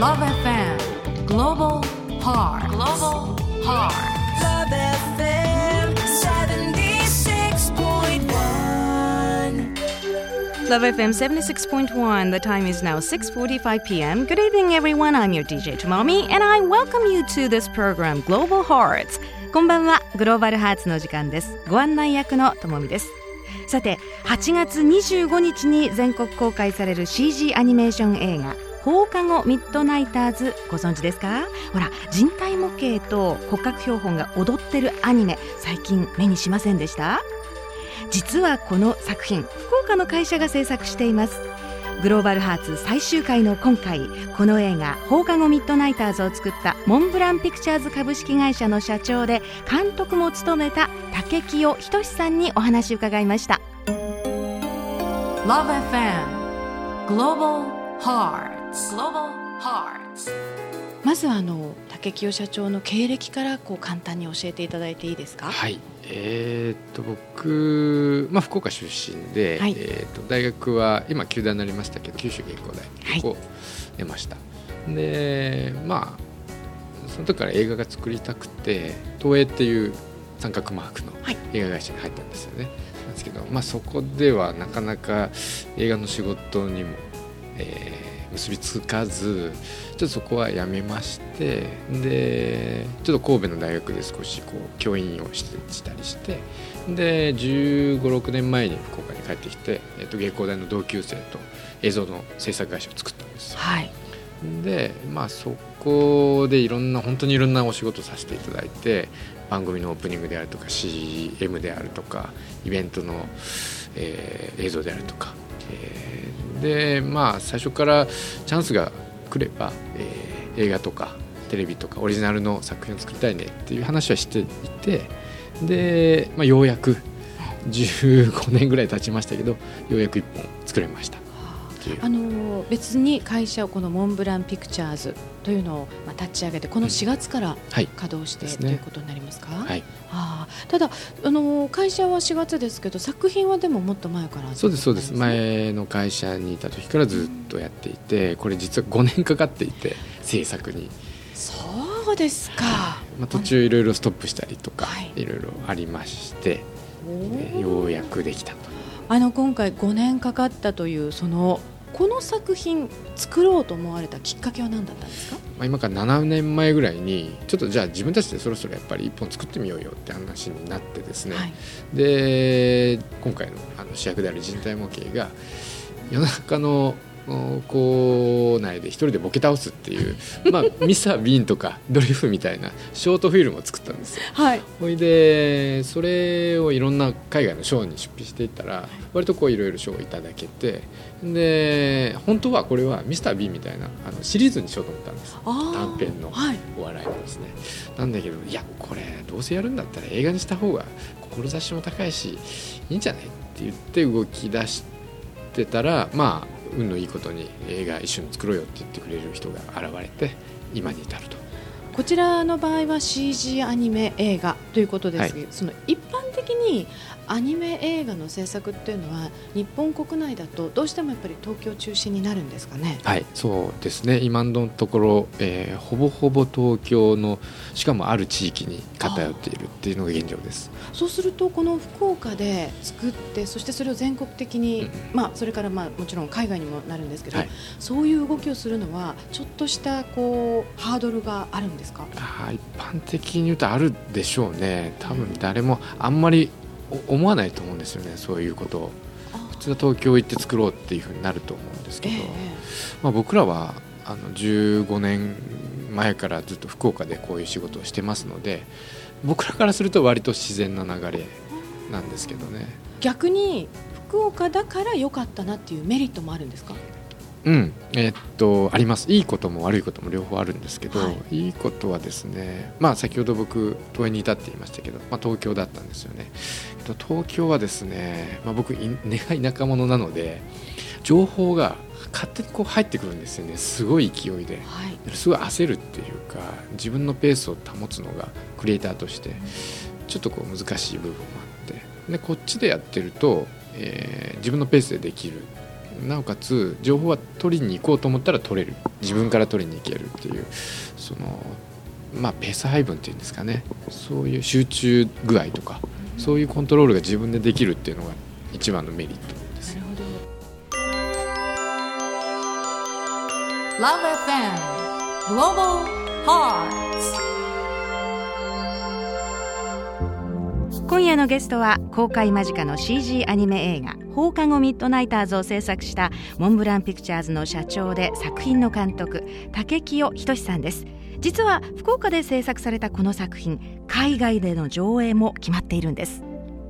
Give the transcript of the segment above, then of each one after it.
Love FM Global Heart Global Heart Love FM 76.1. Love FM 76.1. The time is now 6:45 p.m. Good evening, everyone. I'm your DJ Tomomi, and I welcome you to this program, Global Hearts. こんばんは、グローバルハーツの時間です。ご案内役のともみです。 さて、8月25日に全国公開される CG アニメーション映画放課後ミッドナイターズご存知ですか？ほら人体模型と骨格標本が踊ってるアニメ最近目にしませんでした？実はこの作品福岡の会社が制作しています。グローバルハーツ最終回の今回この映画放課後ミッドナイターズを作ったモンブランピクチャーズ株式会社の社長で監督も務めた竹清仁さんにお話を伺いました。Love FM Global Hearts Global Hearts まずはあの竹清社長の経歴からこう簡単に教えていただいていいですか？はい、えーっと僕、まあ、福岡出身で、はい。えーっと大学は今九大になりましたけど九州芸工大はい。ここ出ました、でまあその時から映画が作りたくて東映っていう三角マークのはい。映画会社に入ったんですよね、なんですけど、まあ、そこではなかなか映画の仕事にも、えー結びつかずちょっとそこはやめましてでちょっと神戸の大学で少しこう教員をしたりしてで1 5 6年前に福岡に帰ってきて、えっと芸工大の同級生と映像の制作会社を作ったんですよ。はい。でまあそこでいろんな本当にいろんなお仕事させていただいて番組のオープニングであるとか CM であるとかイベントの、えー映像であるとか、えーでまあ最初からチャンスが来れば、えー映画とかテレビとかオリジナルの作品を作りたいねっていう話はしていてで、まあ、ようやく15年ぐらい経ちましたけどようやく1本作れました。あの別に会社をこのモンブランピクチャーズというのをまあ立ち上げてこの4月からはい。稼働して、ですね。ということになりますか、はい。ああただあの会社は4月ですけど作品はでももっと前からそうですそうです。前の会社にいた時からずっとやっていてこれ実は5年かかっていて制作に、そうですか、まあ、途中いろいろストップしたりとかはい。いろいろありまして、でようやくできたとあの今回5年かかったというそのこの作品作ろうと思われたきっかけは何だったんですか？まあ、今から7年前ぐらいにちょっとじゃあ自分たちでそろそろやっぱり1本作ってみようよって話になってですね、はい。で今回のあの主役である人体模型が世の中のお校内で一人でボケ倒すっていう、まあ、ミスター・ビーンとかドリフみたいなショートフィルムを作ったんですよ。はいほいでそれをいろんな海外の賞に出品していったら割とこういろいろ賞をいただけてで本当はこれはミスター・ビーンみたいなあのシリーズにしようと思ったんです短編のお笑いのですねなんだけどいやこれどうせやるんだったら映画にした方が志も高いしいいんじゃないって言って動き出してたらまあ運のいいことに映画一緒に作ろうよって言ってくれる人が現れて今に至ると。こちらの場合は CG アニメ映画ということですけど、その一般的にアニメ映画の制作っていうのは日本国内だとどうしてもやっぱり東京中心になるんですかね？はい、そうですね今のところ、えーほぼほぼ東京のしかもある地域に偏っているっていうのが現状です。そうするとこの福岡で作ってそしてそれを全国的に、うんまあそれからまあもちろん海外にもなるんですけど、はいそういう動きをするのはちょっとしたこうハードルがあるんですか？あー一般的に言うとあるでしょうね多分誰もあんまりお思わないと思うんですよねそういうことを普通は東京行って作ろうっていうふうになると思うんですけど、ええまあ、僕らはあの15年前からずっと福岡でこういう仕事をしてますので僕らからすると割と自然な流れなんですけどね。逆に福岡だから良かったなっていうメリットもあるんですか？うん、えーっとあります。いいことも悪いことも両方あるんですけど、、はい。いことはですねまあ先ほど僕東映にいたって言いましたけど、まあ、東京だったんですよね。えっと東京はですね、まあ、僕い根が 田舎者なので情報が勝手にこう入ってくるんですよね。すごい勢いで。はい。すごい焦るっていうか自分のペースを保つのがクリエイターとしてちょっとこう難しい部分もあって。でこっちでやってると、えー自分のペースでできるなおかつ情報は取りに行こうと思ったら取れる。自分から取りに行けるっていうそのまあペース配分っていうんですかね。そういう集中具合とかそういうコントロールが自分でできるっていうのが一番のメリットです今夜のゲストは公開間近の CG アニメ映画「放課後ミッドナイターズ」を制作したモンブランピクチャーズの社長で作品の監督竹清仁さんです。実は福岡で制作されたこの作品海外での上映も決まっているんです。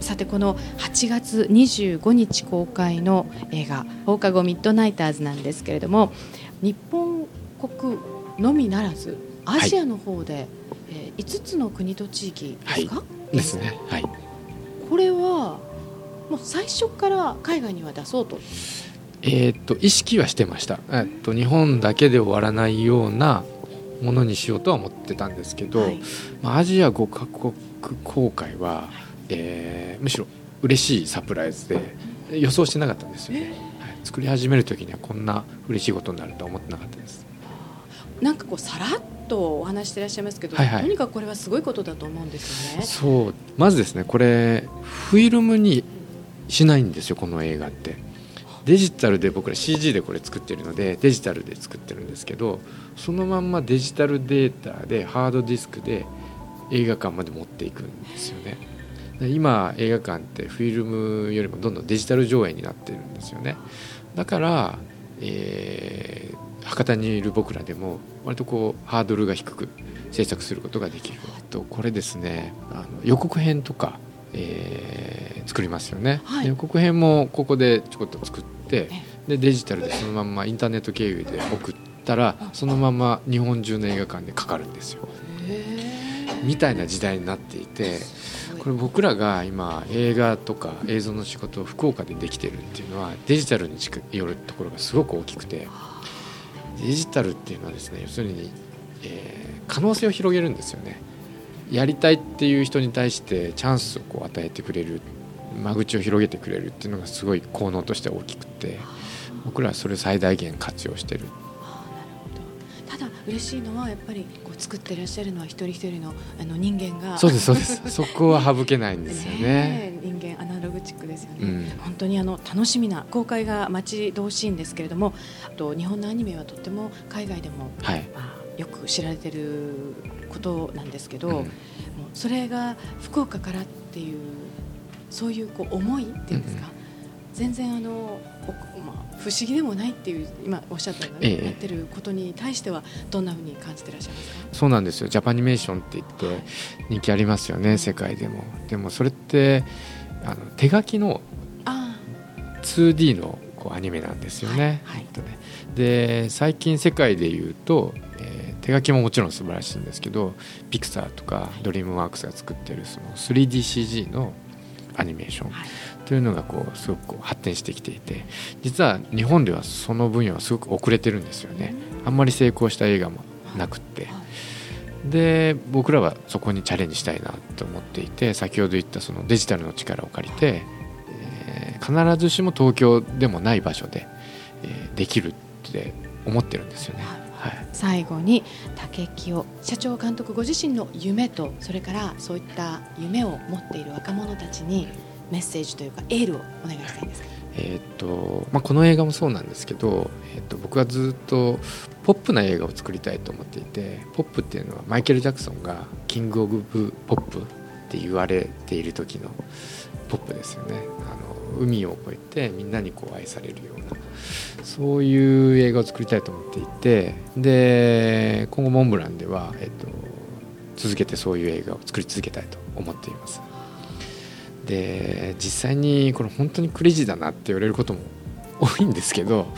さてこの8月25日公開の映画「放課後ミッドナイターズ」なんですけれども日本国のみならずアジアの方で、えー5つの国と地域ですか、ですね。はい。これはもう最初から海外には出そうと？えーっと意識はしてました、えっと日本だけで終わらないようなものにしようとは思ってたんですけど、はい。まあ、アジア5カ国公開は、えーむしろ嬉しいサプライズで予想してなかったんですよね、はい、作り始める時にはこんな嬉しいことになるとは思ってなかったです。なんかこうさらっとお話してらっしゃいますけど、はいはい。とにかくこれはすごいことだと思うんですよね。そう。まずですねこれフィルムにしないんですよこの映画って。デジタルで僕ら CG でこれ作ってるのでデジタルで作ってるんですけどそのまんまデジタルデータでハードディスクで映画館まで持っていくんですよね。今映画館ってフィルムよりもどんどんデジタル上映になってるんですよね。だから、えー博多にいる僕らでも割とこうハードルが低く制作することができる。とこれですねあの予告編とか、え作りますよね、はい。で予告編もここでちょこっと作ってでデジタルでそのまんまインターネット経由で送ったらそのまま日本中の映画館でかかるんですよ。みたいな時代になっていてこれ僕らが今映画とか映像の仕事を福岡でできてるっていうのはデジタルに近寄るところがすごく大きくてデジタルっていうのはですね要するに、えー可能性を広げるんですよね。やりたいっていう人に対してチャンスをこう与えてくれる間口を広げてくれるっていうのがすごい効能としては大きくて僕らはそれを最大限活用してる。ただ嬉しいのはやっぱりこう作ってらっしゃるのは一人一人のあの人間が。そうですそうです。そこは省けないんですよね。ねえ人間アナログチックですよね、うん。本当にあの楽しみな公開が待ち遠しいんですけれどもあと日本のアニメはとっても海外でも、はい。まあ、よく知られてることなんですけど、うん。もうそれが福岡からっていうそういうこう思いっていうんですか、全然あの、おまあ、不思議でもないっていう今おっしゃったような、ええ。やってることに対してはどんなふうに感じてらっしゃいますか？そうなんですよ。ジャパニメーションって言って人気ありますよね世界でも。でもそれってあの手書きのあ 2D のこうアニメなんですよね。はいはい。で最近世界で言うと、えー手書きももちろん素晴らしいんですけどピクサーとかドリームワークスが作ってるその 3DCG のアニメーションはいというのがこうすごくこう発展してきていて実は日本ではその分野はすごく遅れてるんですよね。あんまり成功した映画もなくって。はいで僕らはそこにチャレンジしたいなと思っていて先ほど言ったそのデジタルの力を借りて、えー必ずしも東京でもない場所で、えーできるって思ってるんですよね。はい、最後に竹清社長監督ご自身の夢とそれからそういった夢を持っている若者たちにメッセージというかエールをお願いしたいんですえーっとまあ、この映画もそうなんですけど、えーっと僕はずっとポップな映画を作りたいと思っていてポップっていうのはマイケル・ジャクソンがキング・オブ・ポップって言われている時のポップですよね。あの海を越えてみんなにこう愛されるようなそういう映画を作りたいと思っていてで今後モンブランでは、えっと続けてそういう映画を作り続けたいと思っています。で実際にこれ本当にクレイジーだなって言われることも多いんですけど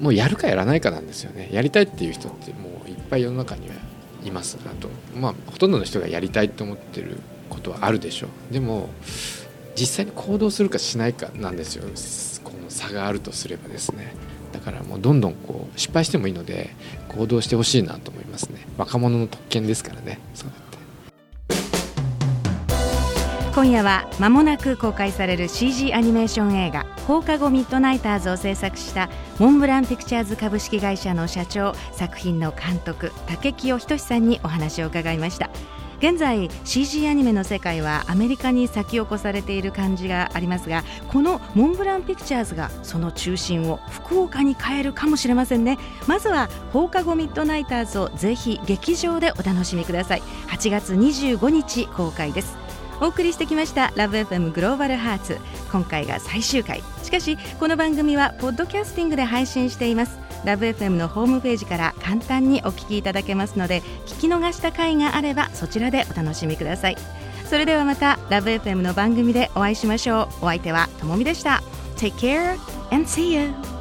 もうやるかやらないかなんですよね。やりたいっていう人ってもういっぱい世の中にはいますあと。まあほとんどの人がやりたいと思ってることはあるでしょう。でも実際に行動するかしないかなんですよ。差があるとすればですねだからもうどんどんこう失敗してもいいので行動してほしいなと思いますね。若者の特権ですからね。そう今夜は間もなく公開される CG アニメーション映画放課後ミッドナイターズを制作したモンブランピクチャーズ株式会社の社長作品の監督竹清仁さんにお話を伺いました。現在 CG アニメの世界はアメリカに先を越されている感じがありますがこのモンブランピクチャーズがその中心を福岡に変えるかもしれませんね。まずは放課後ミッドナイターズをぜひ劇場でお楽しみください。8月25日公開です。お送りしてきましたラブ f m グローバルハーツ今回が最終回。しかしこの番組はポッドキャスティングで配信しています。ラブ f m のホームページから簡単にお聞きいただけますので聞き逃した回があればそちらでお楽しみください。それではまたラブ f m の番組でお会いしましょう。お相手はともみでした。Take care and see you.